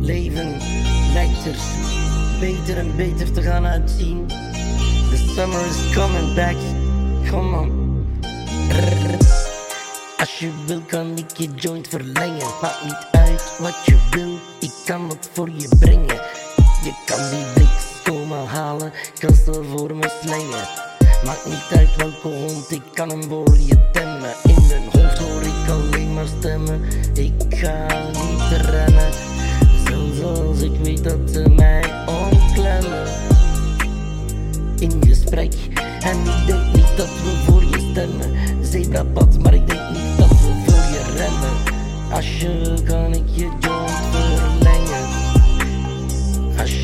Leven lijkt er beter en beter te gaan uitzien. The summer is coming back. Come on. Als je wil kan ik je joint verlengen. Maakt niet uit wat je wil, ik kan het voor je brengen. Je kan die blik komen halen, kan ze voor me slengen. Maakt niet uit welke hond, ik kan hem voor je temmen. Mijn hoofd hoor ik alleen maar stemmen. Ik ga niet rennen, zelfs als ik weet dat ze mij omklemmen. In gesprek, en ik denk niet dat we voor je stemmen. Zebrapad, maar ik denk niet dat we voor je rennen. Als je kan ik je joint verlengen. Als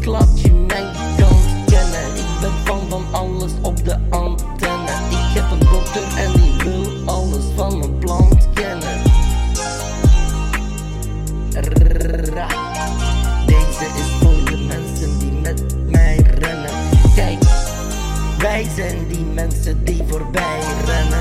Ik laat je mijn kant kennen. Ik ben fan van alles op de antenne. Ik heb een dokter en die wil alles van mijn plant kennen. Deze is voor de mensen die met mij rennen. Kijk, wij zijn die mensen die voorbij rennen.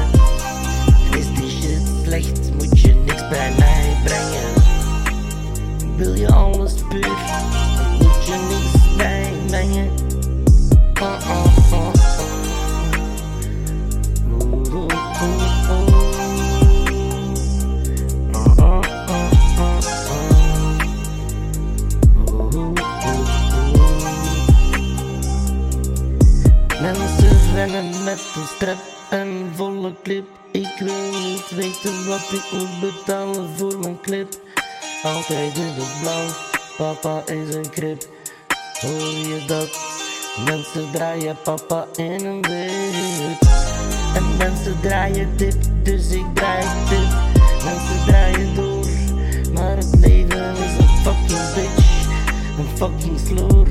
Met een strap en volle clip. Ik wil niet weten wat ik moet betalen voor mijn clip. Altijd in het blauw, papa is een krip. Hoor je dat? Mensen draaien papa in een wit. En mensen draaien dit, dus ik draai dit. Mensen draaien door, maar het leven is een fucking bitch. Een fucking sloer.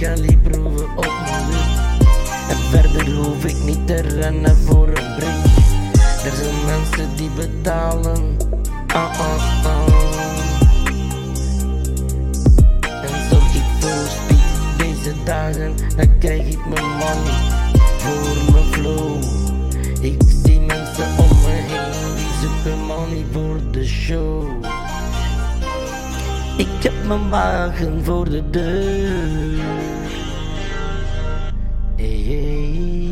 Cali proeven op mijn En verder hoef ik niet te rennen voor een brik Er zijn mensen die betalen Ah ah ah en zorg ik voor speed deze dagen, dan krijg ik mijn money voor mijn flow. Ik zie mensen om me heen die zoeken money voor de show. Ik heb mijn wagen voor de deur. Hey.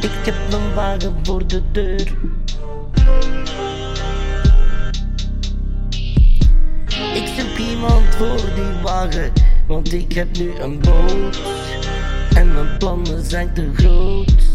Ik heb mijn wagen voor de deur. Ik zoek iemand voor die wagen, want ik heb nu een boot. En mijn plannen zijn te groot.